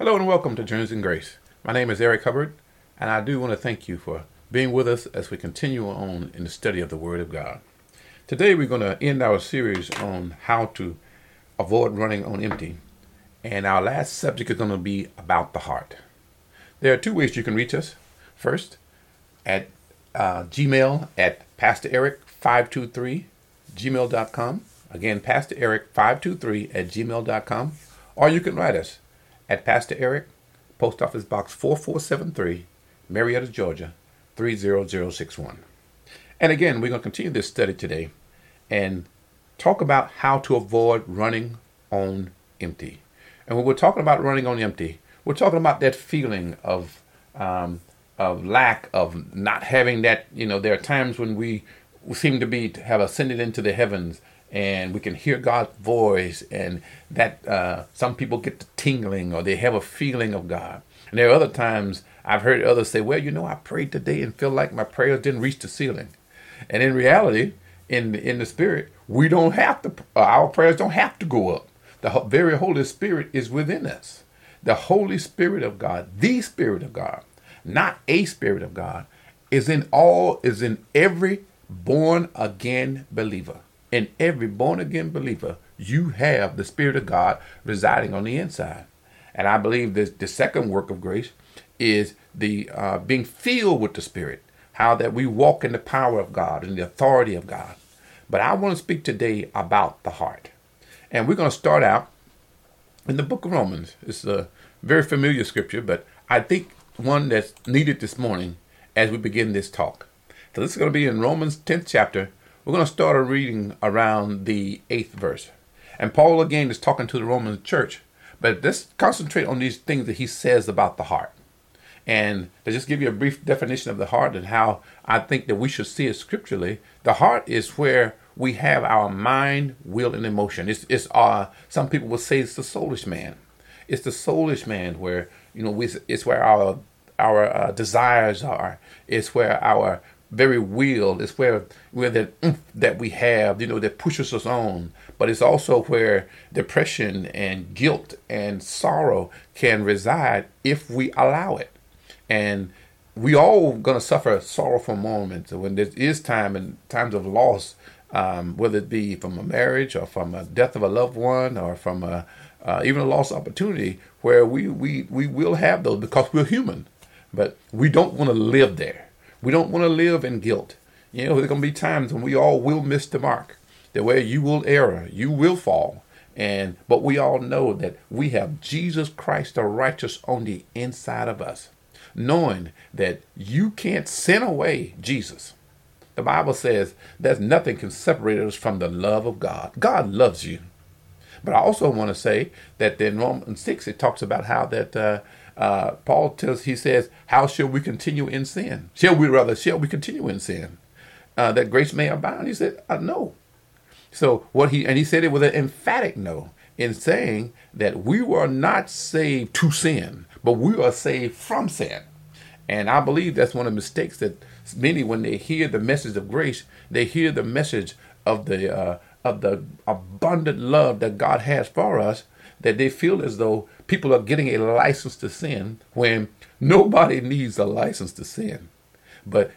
Hello and welcome to Journeys in Grace. My name is Eric Hubbard, and I do want to thank you for being with us as we continue on in the study of the Word of God. Today we're going to end our series on how to avoid running on empty, and our last subject is going to be about the heart. There are two ways you can reach us. First, at uh, Gmail at Pastor Eric 523 gmail.com. Again, Pastor Eric 523 at gmail.com. Or you can write us at Pastor Eric, Post Office Box 4473, Marietta, Georgia 30061. And again, we're going to continue this study today and talk about how to avoid running on empty. And when we're talking about running on empty, we're talking about that feeling of um, of lack of not having that. You know, there are times when we seem to be have ascended into the heavens and we can hear God's voice, and that uh, some people get the tingling or they have a feeling of God. And there are other times I've heard others say, "Well, you know, I prayed today and feel like my prayers didn't reach the ceiling." And in reality, in in the spirit, we don't have to. Uh, our prayers don't have to go up. The very Holy Spirit is within us. The Holy Spirit of God, the Spirit of God, not a Spirit of God, is in all is in every born again believer in every born again believer, you have the Spirit of God residing on the inside. And I believe that the second work of grace is the uh, being filled with the Spirit, how that we walk in the power of God and the authority of God. But I want to speak today about the heart. And we're going to start out in the book of Romans. It's a very familiar scripture, but I think one that's needed this morning as we begin this talk. So this is going to be in Romans 10th chapter, we're going to start a reading around the eighth verse. And Paul again is talking to the Roman church, but let's concentrate on these things that he says about the heart. And to just give you a brief definition of the heart and how I think that we should see it scripturally, the heart is where we have our mind, will, and emotion. It's, it's uh, some people will say it's the soulish man. It's the soulish man where you know we, it's where our our uh, desires are. It's where our very will. It's where where that that we have, you know, that pushes us on. But it's also where depression and guilt and sorrow can reside if we allow it. And we all gonna suffer sorrowful moments when there is time and times of loss, um, whether it be from a marriage or from a death of a loved one or from a uh, even a lost opportunity, where we, we we will have those because we're human, but we don't want to live there we don't want to live in guilt. You know, there's going to be times when we all will miss the mark. The way you will err, you will fall. And but we all know that we have Jesus Christ the righteous on the inside of us. Knowing that you can't sin away Jesus. The Bible says that nothing can separate us from the love of God. God loves you. But I also want to say that in Romans 6, it talks about how that uh, uh, Paul tells, he says, How shall we continue in sin? Shall we rather, shall we continue in sin? Uh, that grace may abound? He said, uh, No. So what he, and he said it with an emphatic no in saying that we were not saved to sin, but we are saved from sin. And I believe that's one of the mistakes that many, when they hear the message of grace, they hear the message of the uh, of the abundant love that God has for us, that they feel as though people are getting a license to sin when nobody needs a license to sin. But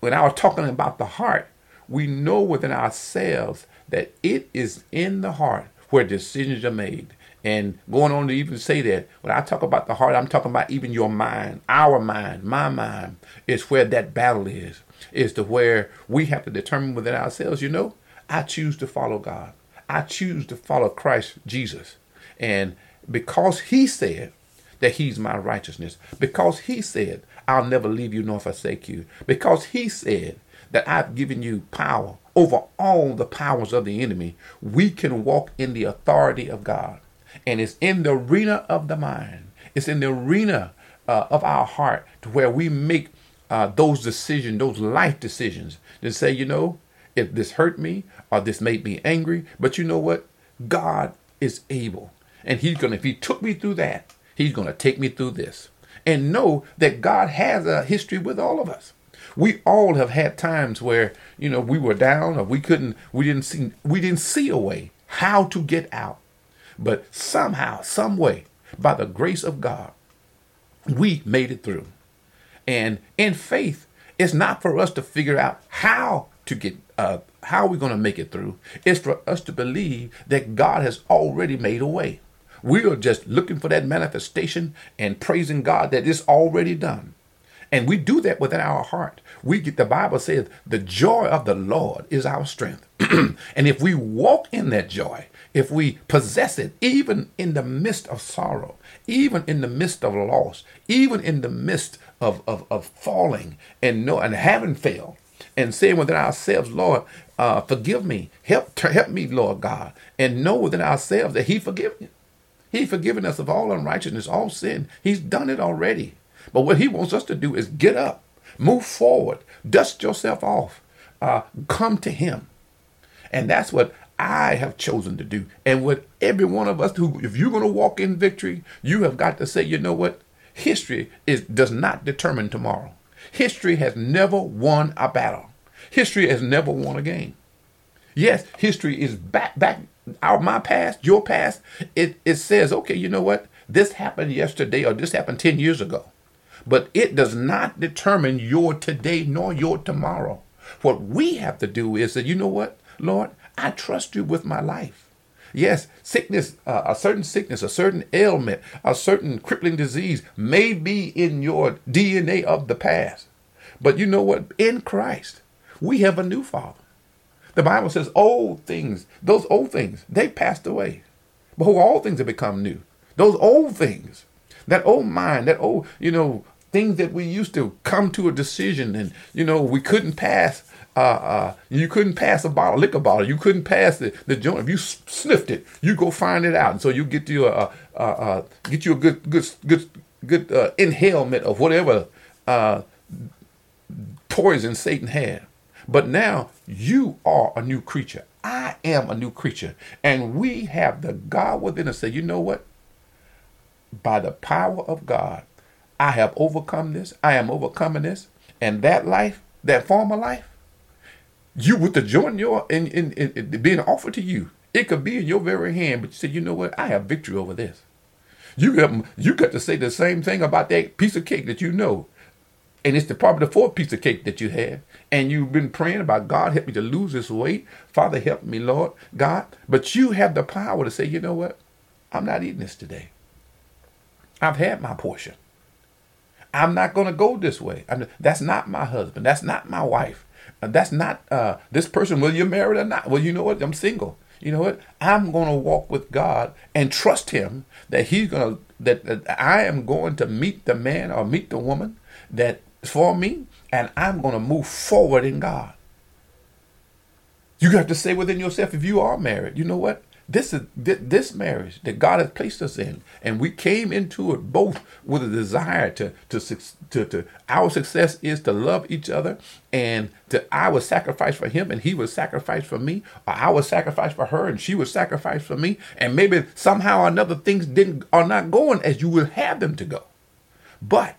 when I was talking about the heart, we know within ourselves that it is in the heart where decisions are made. And going on to even say that, when I talk about the heart, I'm talking about even your mind, our mind, my mind, is where that battle is. Is to where we have to determine within ourselves, you know, I choose to follow God. I choose to follow Christ Jesus. And because he said that he's my righteousness, because he said, I'll never leave you nor forsake you, because he said that I've given you power over all the powers of the enemy, we can walk in the authority of God. And it's in the arena of the mind, it's in the arena uh, of our heart to where we make uh, those decisions, those life decisions, to say, you know, if this hurt me or this made me angry, but you know what? God is able and he's going to, if he took me through that, he's going to take me through this. And know that God has a history with all of us. We all have had times where, you know, we were down or we couldn't, we didn't see, we didn't see a way how to get out. But somehow, some way, by the grace of God, we made it through. And in faith, it's not for us to figure out how to get uh, how we're going to make it through. It's for us to believe that God has already made a way. We are just looking for that manifestation and praising God that it's already done. And we do that within our heart. We get the Bible says the joy of the Lord is our strength. and if we walk in that joy, if we possess it, even in the midst of sorrow, even in the midst of loss, even in the midst of, of, of falling and no and having failed, and saying within ourselves, Lord, uh, forgive me, help help me, Lord God, and know within ourselves that He forgiven. He's forgiven us of all unrighteousness, all sin. He's done it already. But what He wants us to do is get up, move forward, dust yourself off, uh, come to Him, and that's what I have chosen to do. And what every one of us who, if you're going to walk in victory, you have got to say, you know what? History is does not determine tomorrow. History has never won a battle. History has never won a game. Yes, history is back back out my past, your past. It it says, okay, you know what? This happened yesterday or this happened 10 years ago. But it does not determine your today nor your tomorrow. What we have to do is that, you know what, Lord, I trust you with my life. Yes, sickness, uh, a certain sickness, a certain ailment, a certain crippling disease may be in your DNA of the past. But you know what? In Christ, we have a new Father. The Bible says old things, those old things, they passed away. Behold, all things have become new. Those old things, that old mind, that old, you know, things that we used to come to a decision and, you know, we couldn't pass uh, uh, you couldn't pass a bottle, liquor bottle. You couldn't pass the, the joint. If you sniffed it, you go find it out. And so you get you a, a, a get you a good good good good uh, inhalement of whatever uh, poison Satan had. But now you are a new creature. I am a new creature, and we have the God within us. Say, you know what? By the power of God, I have overcome this. I am overcoming this, and that life, that former life you with the joint your in, in, in, being offered to you. It could be in your very hand, but you say, you know what? I have victory over this. You got you got to say the same thing about that piece of cake that you know. And it's the probably the fourth piece of cake that you had. And you've been praying about God help me to lose this weight. Father help me, Lord, God. But you have the power to say, you know what? I'm not eating this today. I've had my portion. I'm not going to go this way. I'm, that's not my husband. That's not my wife. That's not uh, this person, whether you're married or not. Well, you know what? I'm single. You know what? I'm going to walk with God and trust Him that He's going to, that, that I am going to meet the man or meet the woman that for me, and I'm going to move forward in God. You have to say within yourself if you are married, you know what? This is this marriage that God has placed us in, and we came into it both with a desire to to to, to our success is to love each other, and to I was sacrifice for him, and he was sacrifice for me, or I was sacrifice for her, and she was sacrifice for me, and maybe somehow or another things didn't are not going as you would have them to go, but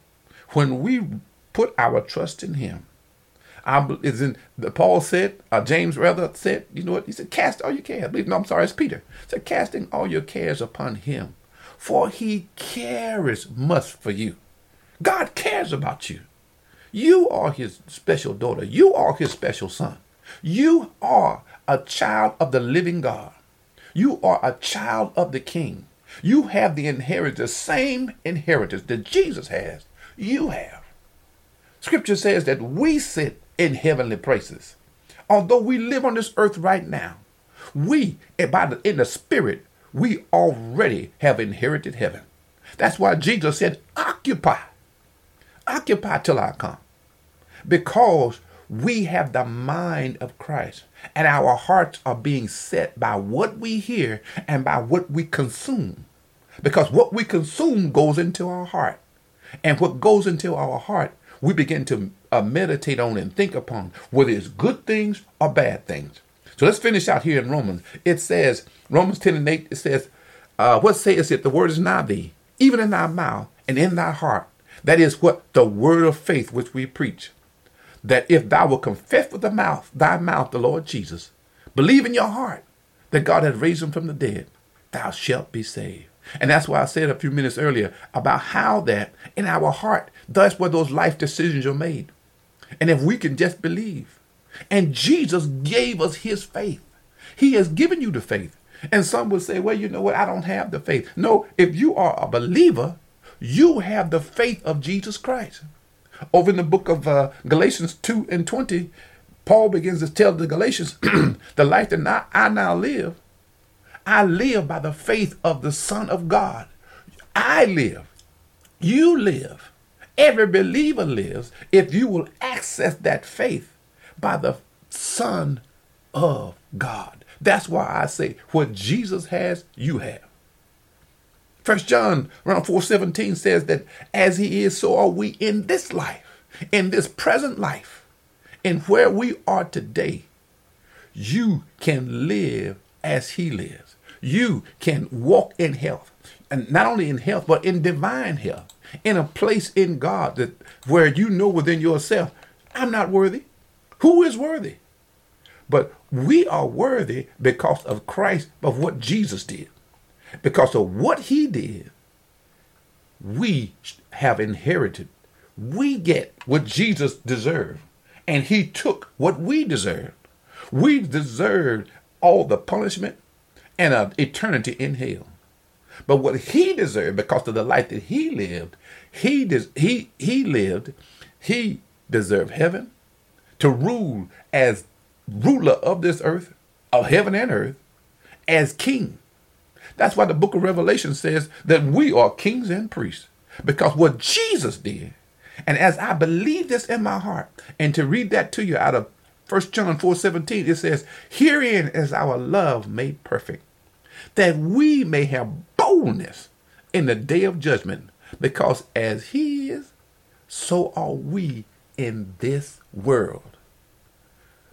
when we put our trust in him I is in Paul said, uh, James rather said, you know what? He said, cast all your cares. Believe, no, I'm sorry, it's Peter. He said, casting all your cares upon him, for he cares much for you. God cares about you. You are his special daughter. You are his special son. You are a child of the living God. You are a child of the king. You have the inheritance, the same inheritance that Jesus has. You have. Scripture says that we sit in heavenly places. Although we live on this earth right now, we, by the, in the spirit, we already have inherited heaven. That's why Jesus said, occupy. Occupy till I come. Because we have the mind of Christ and our hearts are being set by what we hear and by what we consume. Because what we consume goes into our heart. And what goes into our heart we begin to uh, meditate on and think upon whether it's good things or bad things. So let's finish out here in Romans. It says, Romans 10 and 8, it says, uh, What says it? The word is nigh thee, even in thy mouth and in thy heart. That is what the word of faith which we preach. That if thou wilt confess with the mouth, thy mouth, the Lord Jesus, believe in your heart that God has raised him from the dead, thou shalt be saved. And that's why I said a few minutes earlier about how that in our heart, that's where those life decisions are made. And if we can just believe. And Jesus gave us his faith. He has given you the faith. And some would say, well, you know what? I don't have the faith. No, if you are a believer, you have the faith of Jesus Christ. Over in the book of uh, Galatians 2 and 20, Paul begins to tell the Galatians, the life that I now live, I live by the faith of the Son of God. I live. You live. Every believer lives if you will access that faith by the Son of God. That's why I say what Jesus has, you have. First John around 417 says that as he is, so are we in this life, in this present life, and where we are today. You can live as he lives. You can walk in health, and not only in health, but in divine health, in a place in God that where you know within yourself, I'm not worthy. Who is worthy? But we are worthy because of Christ, of what Jesus did. Because of what he did, we have inherited. We get what Jesus deserved. And he took what we deserved. We deserved all the punishment and an eternity in hell. But what he deserved, because of the life that he lived, he des- he he lived, he deserved heaven to rule as ruler of this earth, of heaven and earth, as king. That's why the book of Revelation says that we are kings and priests. Because what Jesus did, and as I believe this in my heart, and to read that to you out of 1 John 4 17, it says, Herein is our love made perfect, that we may have boldness in the day of judgment, because as he is, so are we in this world.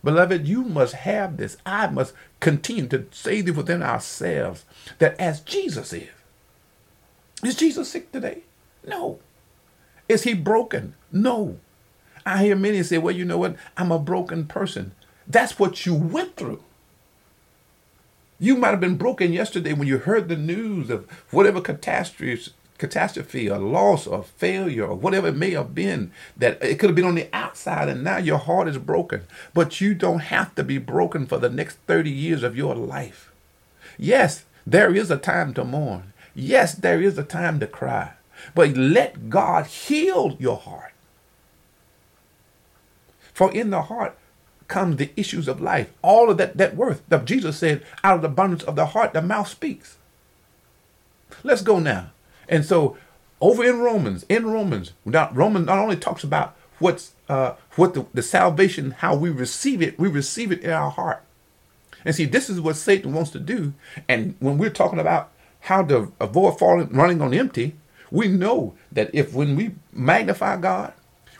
Beloved, you must have this. I must continue to say this within ourselves that as Jesus is. Is Jesus sick today? No. Is he broken? No. I hear many say, well, you know what? I'm a broken person. That's what you went through. You might have been broken yesterday when you heard the news of whatever catastrophe or loss or failure or whatever it may have been that it could have been on the outside and now your heart is broken. But you don't have to be broken for the next 30 years of your life. Yes there is a time to mourn. Yes there is a time to cry. But let god heal your heart. For in the heart comes the issues of life all of that that worth that jesus said out of the abundance of the heart the mouth speaks let's go now and so over in Romans, in Romans, not, Romans not only talks about what's uh, what the, the salvation, how we receive it, we receive it in our heart. And see, this is what Satan wants to do. And when we're talking about how to avoid falling running on empty, we know that if when we magnify God,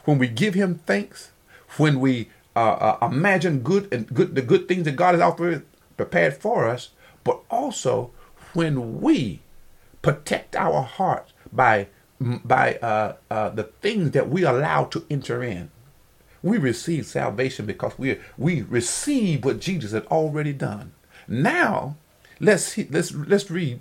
when we give Him thanks, when we uh, uh, imagine good and good the good things that God has offered prepared for us, but also when we protect our hearts by by uh, uh, the things that we allow to enter in. We receive salvation because we we receive what Jesus had already done. Now, let's let's let's read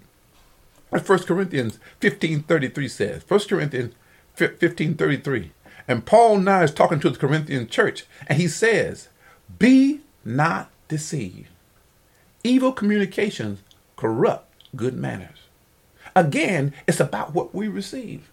1 Corinthians 15:33 says. 1 Corinthians 15:33. And Paul now is talking to the Corinthian church and he says, "Be not deceived. Evil communications corrupt good manners." Again, it's about what we receive.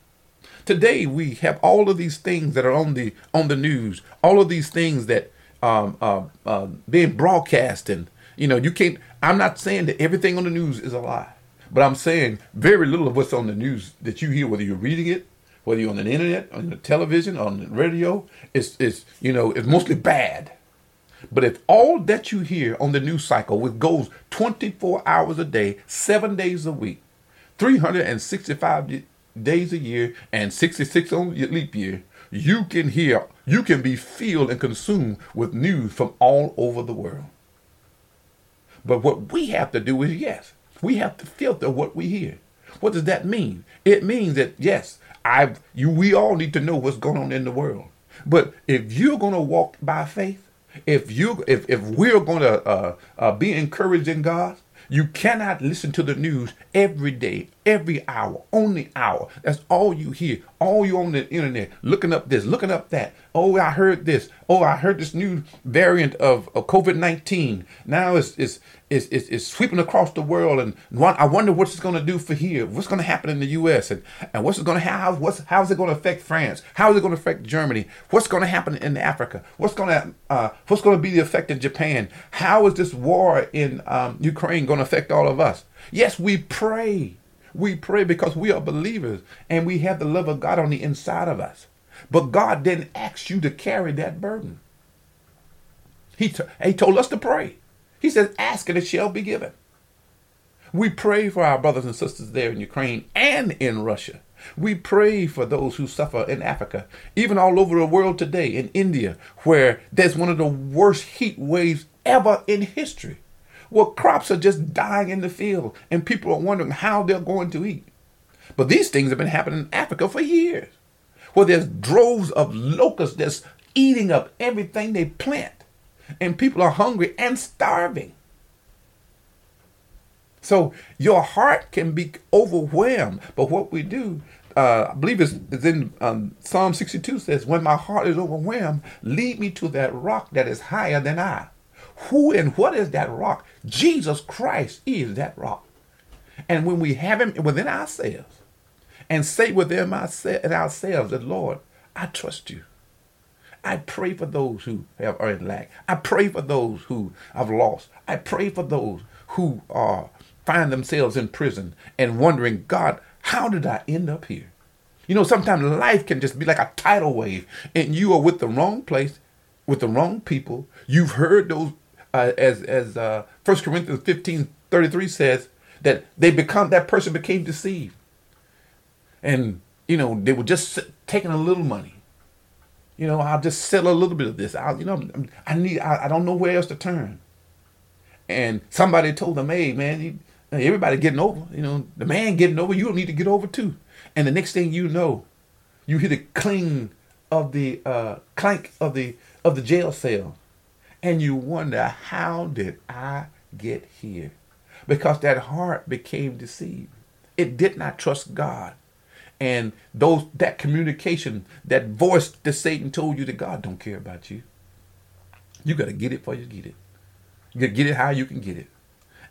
Today we have all of these things that are on the on the news, all of these things that um, uh, uh, being broadcast, and you know you can't. I'm not saying that everything on the news is a lie, but I'm saying very little of what's on the news that you hear, whether you're reading it, whether you're on the internet, on the television, on the radio, is is you know it's mostly bad. But if all that you hear on the news cycle, which goes 24 hours a day, seven days a week, 365 days a year and 66 on leap year, you can hear, you can be filled and consumed with news from all over the world. But what we have to do is, yes, we have to filter what we hear. What does that mean? It means that yes, I you we all need to know what's going on in the world. But if you're going to walk by faith, if you if if we're going to uh, uh, be encouraged in God, you cannot listen to the news every day, every hour, only hour. That's all you hear. All you on the internet, looking up this, looking up that. Oh, I heard this. Oh, I heard this new variant of, of COVID nineteen. Now it's it's, it's it's it's sweeping across the world, and I wonder what's it's going to do for here. What's going to happen in the U.S. and and what's it going to have? What's how's it going to affect France? How is it going to affect Germany? What's going to happen in Africa? What's going to uh, what's going to be the effect in Japan? How is this war in um, Ukraine going to affect all of us? Yes, we pray. We pray because we are believers and we have the love of God on the inside of us. But God didn't ask you to carry that burden. He, t- he told us to pray. He says, Ask and it shall be given. We pray for our brothers and sisters there in Ukraine and in Russia. We pray for those who suffer in Africa, even all over the world today, in India, where there's one of the worst heat waves ever in history. Well, crops are just dying in the field, and people are wondering how they're going to eat. But these things have been happening in Africa for years, where there's droves of locusts that's eating up everything they plant, and people are hungry and starving. So your heart can be overwhelmed, but what we do, uh, I believe it's in um, Psalm 62 says, When my heart is overwhelmed, lead me to that rock that is higher than I. Who and what is that rock? Jesus Christ is that rock. And when we have him within ourselves and say within ourselves that, Lord, I trust you. I pray for those who have are in lack. I pray for those who have lost. I pray for those who are find themselves in prison and wondering, God, how did I end up here? You know, sometimes life can just be like a tidal wave, and you are with the wrong place, with the wrong people. You've heard those uh, as as uh, 1 Corinthians 15 33 says, that they become that person became deceived. And you know, they were just taking a little money. You know, I'll just sell a little bit of this. I, you know, I need. I, I don't know where else to turn. And somebody told them, "Hey, man, everybody getting over. You know, the man getting over. You don't need to get over too." And the next thing you know, you hear the cling of the uh, clank of the of the jail cell, and you wonder, how did I get here? Because that heart became deceived. It did not trust God. And those that communication, that voice that Satan told you that God don't care about you. You got to get it for you get it. You got to get it how you can get it.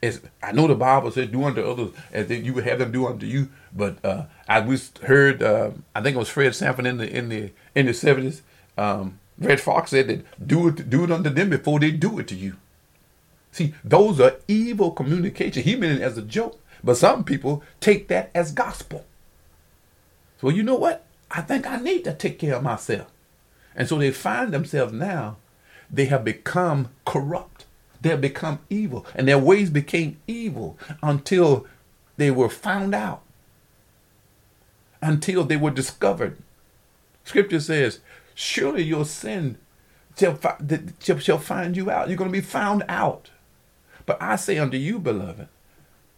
As I know the Bible says, do unto others as you would have them do unto you. But uh, I was heard, uh, I think it was Fred Sanford in the in the in the seventies. Um, Redd Foxx said that do it do it unto them before they do it to you. See, those are evil communication. He meant it as a joke, but some people take that as gospel. So you know what? I think I need to take care of myself. And so they find themselves now, they have become corrupt. They have become evil. And their ways became evil until they were found out, until they were discovered. Scripture says, surely your sin shall, shall find you out. You're going to be found out. But I say unto you, beloved,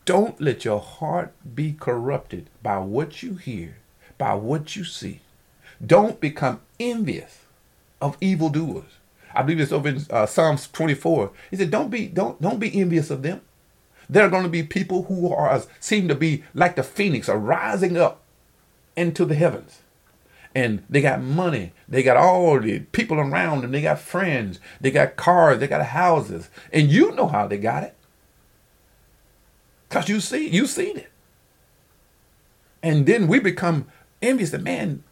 don't let your heart be corrupted by what you hear, by what you see. Don't become envious of evildoers. I believe it's over in uh, Psalms 24. He said, "Don't be don't don't be envious of them. There are going to be people who are seem to be like the phoenix, are rising up into the heavens and they got money. They got all the people around them. They got friends. They got cars. They got houses. And you know how they got it. Because you see, you seen it. And then we become envious that, man,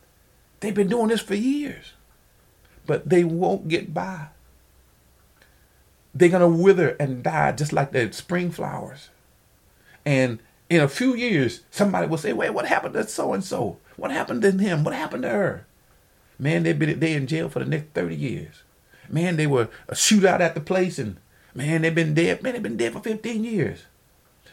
they've been doing this for years. But they won't get by. They're to wither and die just like the spring flowers. And in a few years, somebody will say, wait, what happened to so and so? What happened to him? What happened to her? Man, they've been they in jail for the next 30 years. Man, they were a shootout at the place and man, they've been dead. Man, they've been dead for 15 years.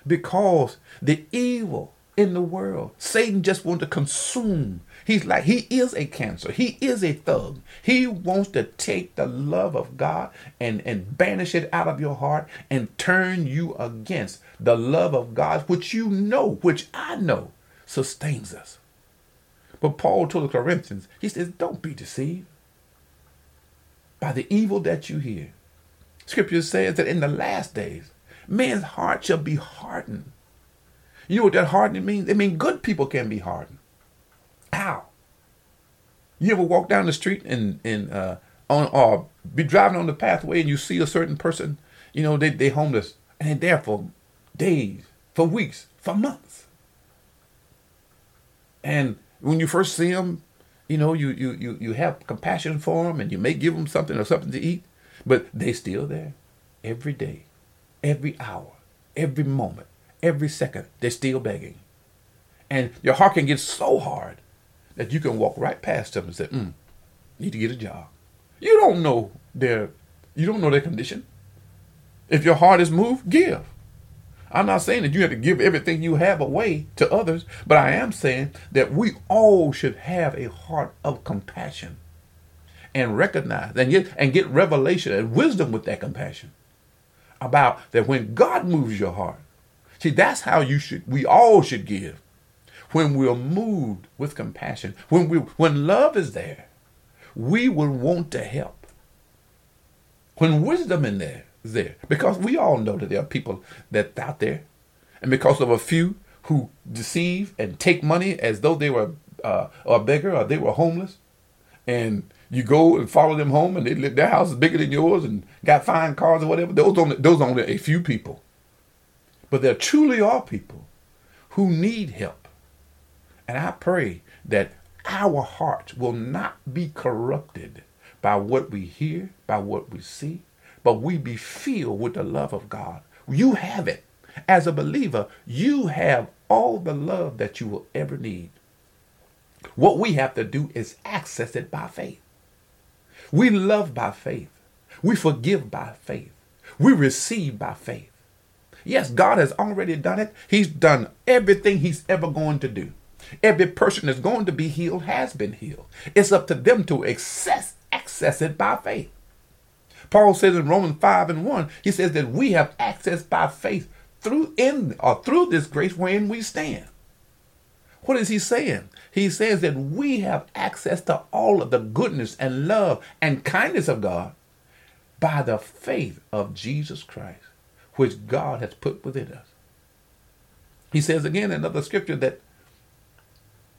Because the evil in the world, Satan just wants to consume. He's like, he is a cancer. He is a thug. He wants to take the love of God and, and banish it out of your heart and turn you against the love of God, which you know, which I know sustains us. But Paul told the Corinthians, he says, don't be deceived by the evil that you hear. Scripture says that in the last days, man's heart shall be hardened. You know what that hardening means? It means good people can be hardened. How? You ever walk down the street and and uh, on or be driving on the pathway and you see a certain person, you know, they they homeless and they're there for days, for weeks, for months. And when you first see them, you know, you you you you have compassion for them and you may give them something or something to eat, but they still there every day, every hour, every moment, every second. They're still begging, and your heart can get so hard that you can walk right past them and say, mm, "Need to get a job." You don't know their you don't know their condition. If your heart is moved, give. I'm not saying that you have to give everything you have away to others, but I am saying that we all should have a heart of compassion and recognize and get and get revelation and wisdom with that compassion about that when God moves your heart. See, that's how you should we all should give. When we're moved with compassion, when we when love is there, we will want to help. When wisdom in there there, because we all know that there are people that's out there, and because of a few who deceive and take money as though they were uh, a beggar or they were homeless, and you go and follow them home, and they live, their house is bigger than yours and got fine cars or whatever. Those only those only a few people, but there truly are people who need help, and I pray that our hearts will not be corrupted by what we hear, by what we see, but we be filled with the love of God. You have it. As a believer, you have all the love that you will ever need. What we have to do is access it by faith. We love by faith. We forgive by faith. We receive by faith. Yes, God has already done it. He's done everything He's ever going to do. Every person that's going to be healed has been healed. It's up to them to access, access it by faith. Paul says in Romans 5 and 1, he says that we have access by faith through in or through this grace wherein we stand. What is he saying? He says that we have access to all of the goodness and love and kindness of God by the faith of Jesus Christ, which God has put within us. He says again in another scripture that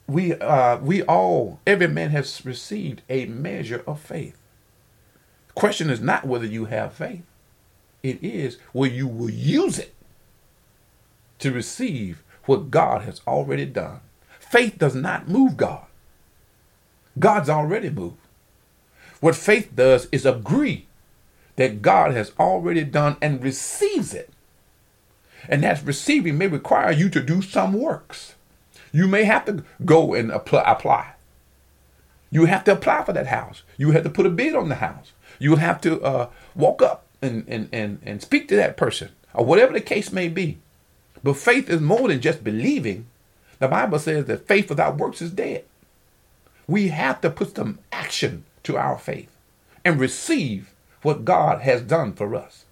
we uh, we all every man has received a measure of faith. Question is not whether you have faith; it is whether you will use it to receive what God has already done. Faith does not move God. God's already moved. What faith does is agree that God has already done and receives it. And that receiving may require you to do some works. You may have to go and apply. You have to apply for that house. You have to put a bid on the house. You will have to uh, walk up and, and, and, and speak to that person or whatever the case may be. But faith is more than just believing. The Bible says that faith without works is dead. We have to put some action to our faith and receive what God has done for us.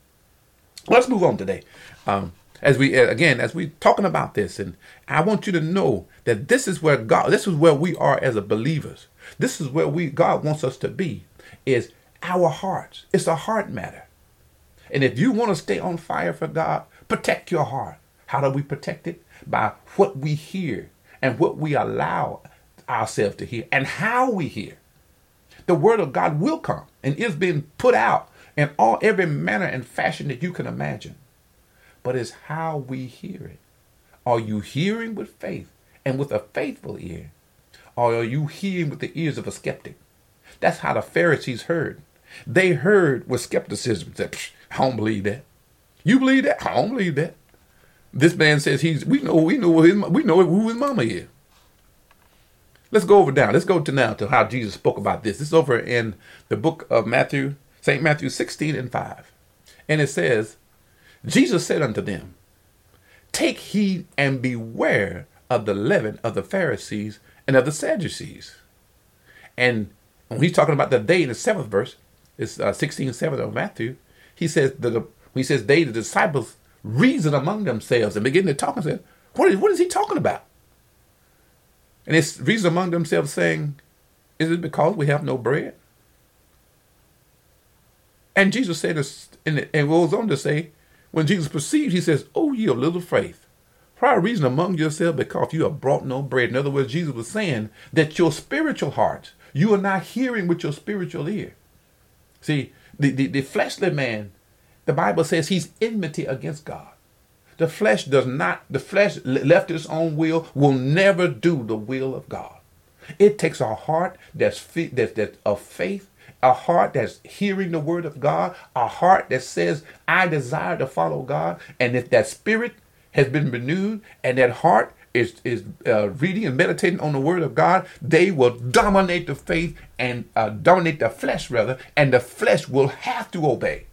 Let's move on today. Um, as we again as we talking about this and i want you to know that this is where god this is where we are as a believers this is where we god wants us to be is our hearts it's a heart matter and if you want to stay on fire for god protect your heart how do we protect it by what we hear and what we allow ourselves to hear and how we hear the word of god will come and is being put out in all every manner and fashion that you can imagine but it's how we hear it. Are you hearing with faith and with a faithful ear? Or are you hearing with the ears of a skeptic? That's how the Pharisees heard. They heard with skepticism. Said, I don't believe that. You believe that? I don't believe that. This man says he's. We know. We know. His, we know who his mama is. Let's go over down. Let's go to now to how Jesus spoke about this. This is over in the book of Matthew, St. Matthew 16 and 5. And it says, Jesus said unto them, Take heed and beware of the leaven of the Pharisees and of the Sadducees. And when he's talking about the day in the seventh verse, it's uh, 16 7 of Matthew, he says, that the, he says, they, the disciples, reason among themselves and begin to talk and say, what is, what is he talking about? And it's reason among themselves saying, Is it because we have no bread? And Jesus said, this, and, and goes on to say, when Jesus perceived, he says, Oh, ye of little faith, Probably reason among yourselves because you have brought no bread. In other words, Jesus was saying that your spiritual heart, you are not hearing with your spiritual ear. See, the, the, the fleshly man, the Bible says he's enmity against God. The flesh does not, the flesh left its own will will never do the will of God. It takes a heart that's, that's, that's of faith, a heart that's hearing the word of God, a heart that says, I desire to follow God. And if that spirit has been renewed and that heart is, is uh, reading and meditating on the word of God, they will dominate the faith and uh, dominate the flesh, rather, and the flesh will have to obey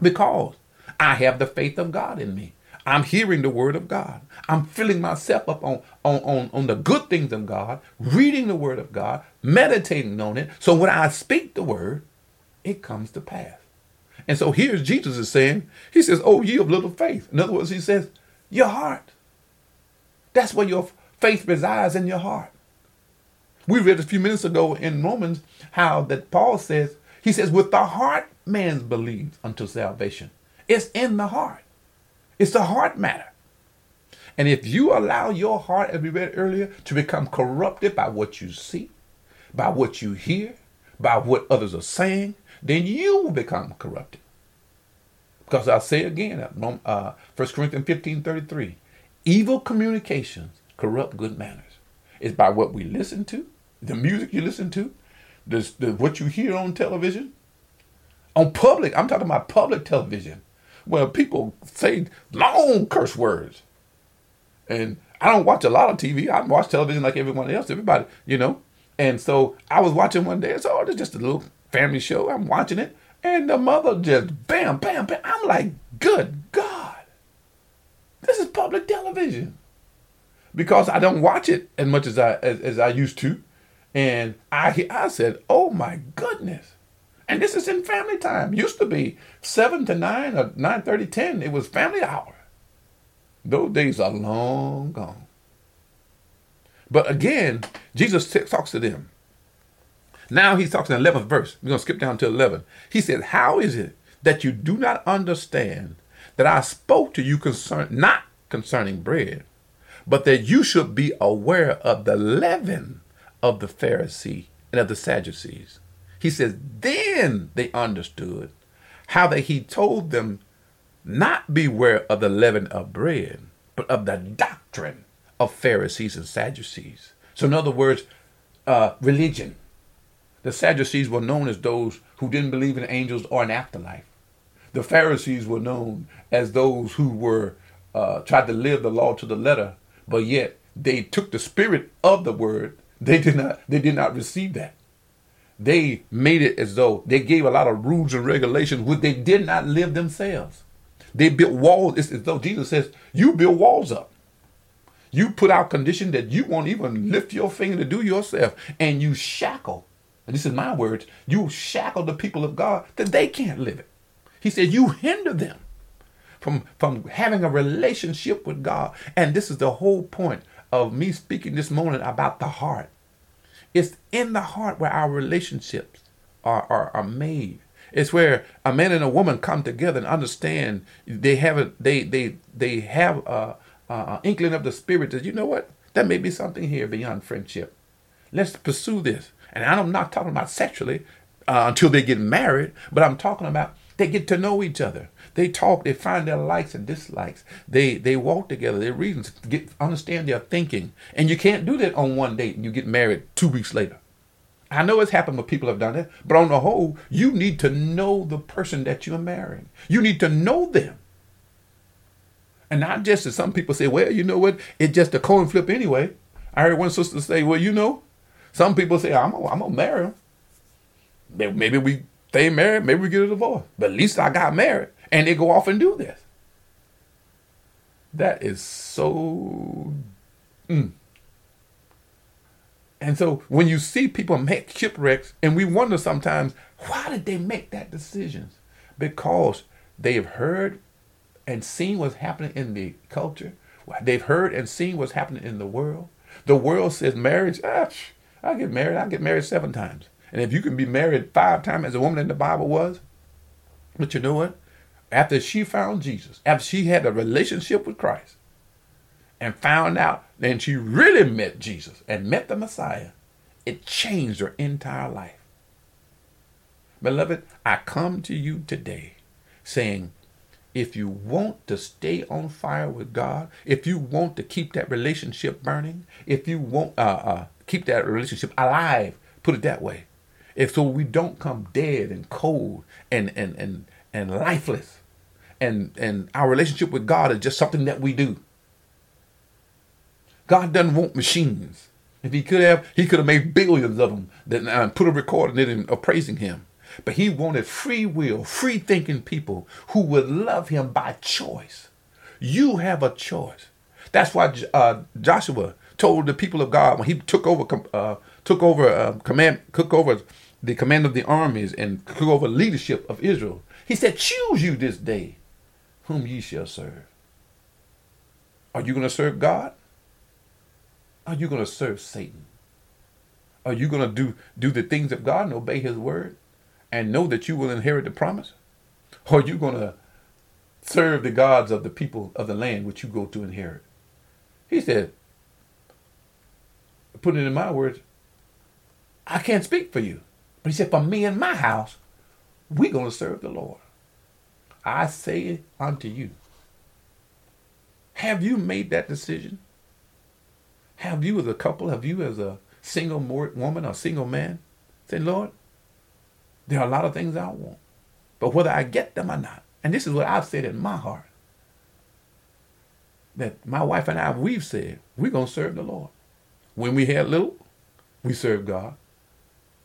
because I have the faith of God in me. I'm hearing the word of God. I'm filling myself up on, on, on, on the good things of God, reading the word of God, meditating on it. So when I speak the word, it comes to pass. And so here's Jesus is saying, He says, Oh, ye of little faith. In other words, He says, Your heart. That's where your faith resides in your heart. We read a few minutes ago in Romans how that Paul says, He says, With the heart man believes unto salvation. It's in the heart. It's a heart matter. And if you allow your heart, as we read earlier, to become corrupted by what you see, by what you hear, by what others are saying, then you will become corrupted. Because I'll say again, uh, 1 Corinthians 15 33, evil communications corrupt good manners. It's by what we listen to, the music you listen to, the, the, what you hear on television. On public, I'm talking about public television, where people say long curse words. And I don't watch a lot of TV. I watch television like everyone else, everybody, you know. And so I was watching one day, so it's just a little family show. I'm watching it, and the mother just bam, bam, bam. I'm like, good God, this is public television because I don't watch it as much as I as, as I used to, and I I said, oh my goodness. And this is in family time. Used to be seven to nine or nine thirty, ten. It was family hour. Those days are long gone. But again, Jesus talks to them. Now he talks in the 11th verse. We're going to skip down to 11. He said, How is it that you do not understand that I spoke to you concern, not concerning bread, but that you should be aware of the leaven of the Pharisee and of the Sadducees? He says, Then they understood how that he told them not beware of the leaven of bread, but of the doctrine of Pharisees and Sadducees. So, in other words, uh, religion the Sadducees were known as those who didn't believe in angels or an afterlife. The Pharisees were known as those who were uh, tried to live the law to the letter, but yet they took the spirit of the word. They did not. They did not receive that. They made it as though they gave a lot of rules and regulations which they did not live themselves. They built walls. It's as though Jesus says, "You build walls up." You put out conditions that you won't even lift your finger to do yourself, and you shackle and this is my words, you shackle the people of God that they can't live it. He said, you hinder them from, from having a relationship with God. And this is the whole point of me speaking this morning about the heart. It's in the heart where our relationships are, are, are made. It's where a man and a woman come together and understand they have a, they they they have a, a inkling of the spirit that you know what there may be something here beyond friendship. Let's pursue this. And I'm not talking about sexually uh, until they get married, but I'm talking about they get to know each other. They talk, they find their likes and dislikes. They they walk together, their reasons, get understand their thinking. And you can't do that on one date and you get married two weeks later. I know it's happened but people have done it, but on the whole, you need to know the person that you're marrying. You need to know them. And not just as some people say, well, you know what? It's just a coin flip anyway. I heard one sister say, well, you know, some people say, I'm I'm gonna marry him. Maybe we stay married, maybe we get a divorce. But at least I got married. And they go off and do this. That is so. Mm. And so when you see people make shipwrecks, and we wonder sometimes, why did they make that decision? Because they've heard and seen what's happening in the culture. They've heard and seen what's happening in the world. The world says marriage, ah, I get married. I get married seven times. And if you can be married five times as a woman in the Bible was, but you know what? After she found Jesus, after she had a relationship with Christ, and found out, then she really met Jesus and met the Messiah, it changed her entire life. Beloved, I come to you today saying, if you want to stay on fire with God, if you want to keep that relationship burning, if you want uh, uh, keep that relationship alive, put it that way, if so we don't come dead and cold and and and and lifeless, and and our relationship with God is just something that we do. God doesn't want machines. If he could have, he could have made billions of them that uh, put a record in it and uh, praising him. But he wanted free will, free thinking people who would love him by choice. You have a choice. That's why uh, Joshua told the people of God when he took over, uh, took over uh, command, took over the command of the armies and took over leadership of Israel. He said, "Choose you this day, whom ye shall serve. Are you going to serve God? Are you going to serve Satan? Are you going to do do the things of God and obey His word?" and know that you will inherit the promise? Or are you going to serve the gods of the people of the land which you go to inherit? He said, put it in my words, I can't speak for you. But he said, for me and my house, we're going to serve the Lord. I say unto you, have you made that decision? Have you as a couple, have you as a single woman or single man, say, Lord, there are a lot of things I want. But whether I get them or not, and this is what I've said in my heart, that my wife and I, we've said, we're going to serve the Lord. When we had little, we served God.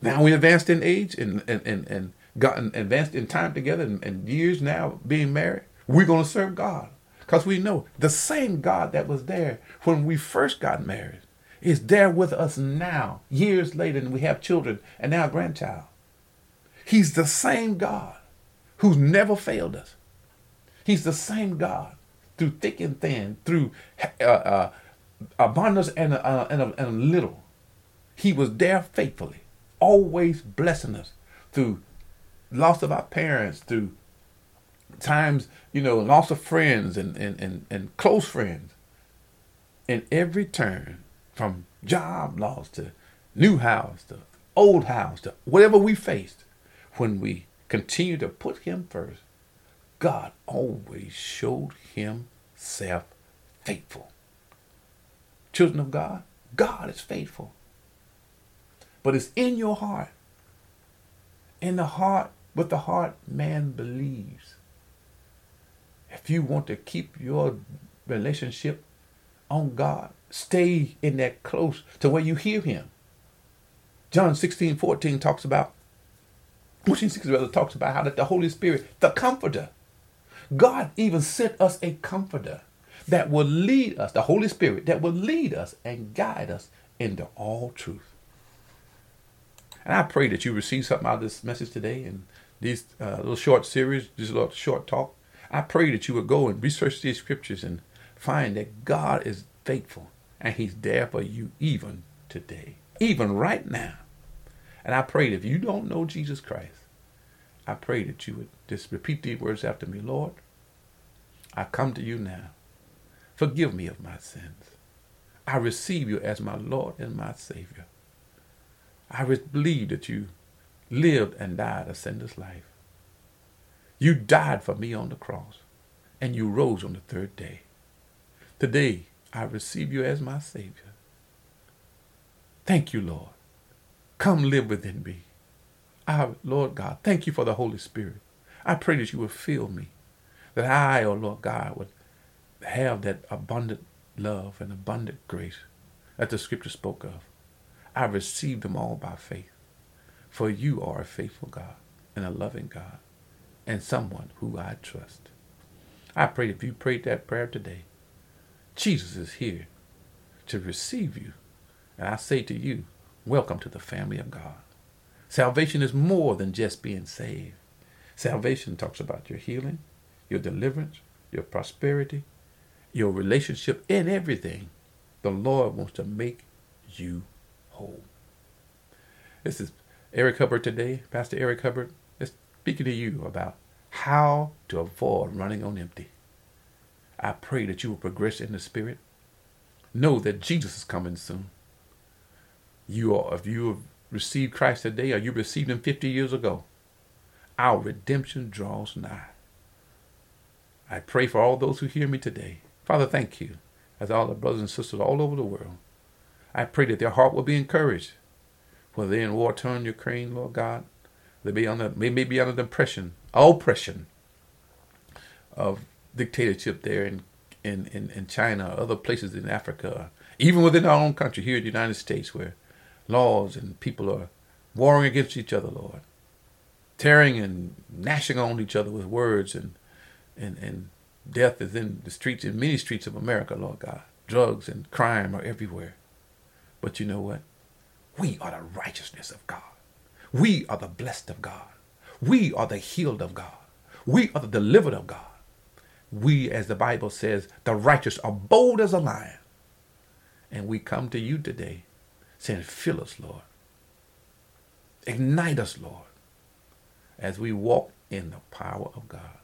Now we advanced in age and, and, and, and gotten advanced in time together and, and years now being married, we're going to serve God. Because we know the same God that was there when we first got married is there with us now, years later, and we have children and now a grandchild. He's the same God who's never failed us. He's the same God through thick and thin, through uh, uh, abundance and, uh, and, and little. He was there faithfully, always blessing us through loss of our parents, through times, you know, loss of friends and, and, and, and close friends. In every turn, from job loss to new house to old house to whatever we faced, when we continue to put him first, God always showed himself faithful. Children of God, God is faithful. But it's in your heart. In the heart, with the heart, man believes. If you want to keep your relationship on God, stay in that close to where you hear him. John 16, 14 talks about Pushing Six rather talks about how that the Holy Spirit, the comforter, God even sent us a comforter that will lead us, the Holy Spirit that will lead us and guide us into all truth. And I pray that you receive something out of this message today and these uh, little short series, this little short talk. I pray that you would go and research these scriptures and find that God is faithful and He's there for you even today, even right now. And I pray that if you don't know Jesus Christ, I pray that you would just repeat these words after me. Lord, I come to you now. Forgive me of my sins. I receive you as my Lord and my Savior. I believe that you lived and died a sinless life. You died for me on the cross, and you rose on the third day. Today, I receive you as my Savior. Thank you, Lord. Come live within me. Our Lord God, thank you for the Holy Spirit. I pray that you would fill me, that I, O oh Lord God, would have that abundant love and abundant grace that the scripture spoke of. I receive them all by faith. For you are a faithful God and a loving God and someone who I trust. I pray if you prayed that prayer today, Jesus is here to receive you. And I say to you, Welcome to the family of God. Salvation is more than just being saved. Salvation talks about your healing, your deliverance, your prosperity, your relationship, and everything. The Lord wants to make you whole. This is Eric Hubbard today, Pastor Eric Hubbard, is speaking to you about how to avoid running on empty. I pray that you will progress in the Spirit know that Jesus is coming soon. You are, if you have received Christ today or you received him 50 years ago, our redemption draws nigh. I pray for all those who hear me today. Father, thank you. As all the brothers and sisters all over the world, I pray that their heart will be encouraged. Whether they're in war torn Ukraine, Lord God, they may, under, they may be under the oppression, oppression of dictatorship there in, in, in, in China, other places in Africa, even within our own country here in the United States, where laws and people are warring against each other, Lord, tearing and gnashing on each other with words, and and and death is in the streets, in many streets of America, Lord God. Drugs and crime are everywhere. But you know what? We are the righteousness of God. We are the blessed of God. We are the healed of God. We are the delivered of God. We, as the Bible says, the righteous are bold as a lion. And we come to you today saying, Fill us, Lord. Ignite us, Lord, as we walk in the power of God.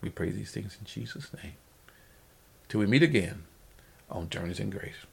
We pray these things in Jesus' name. Till we meet again on Journeys in Grace.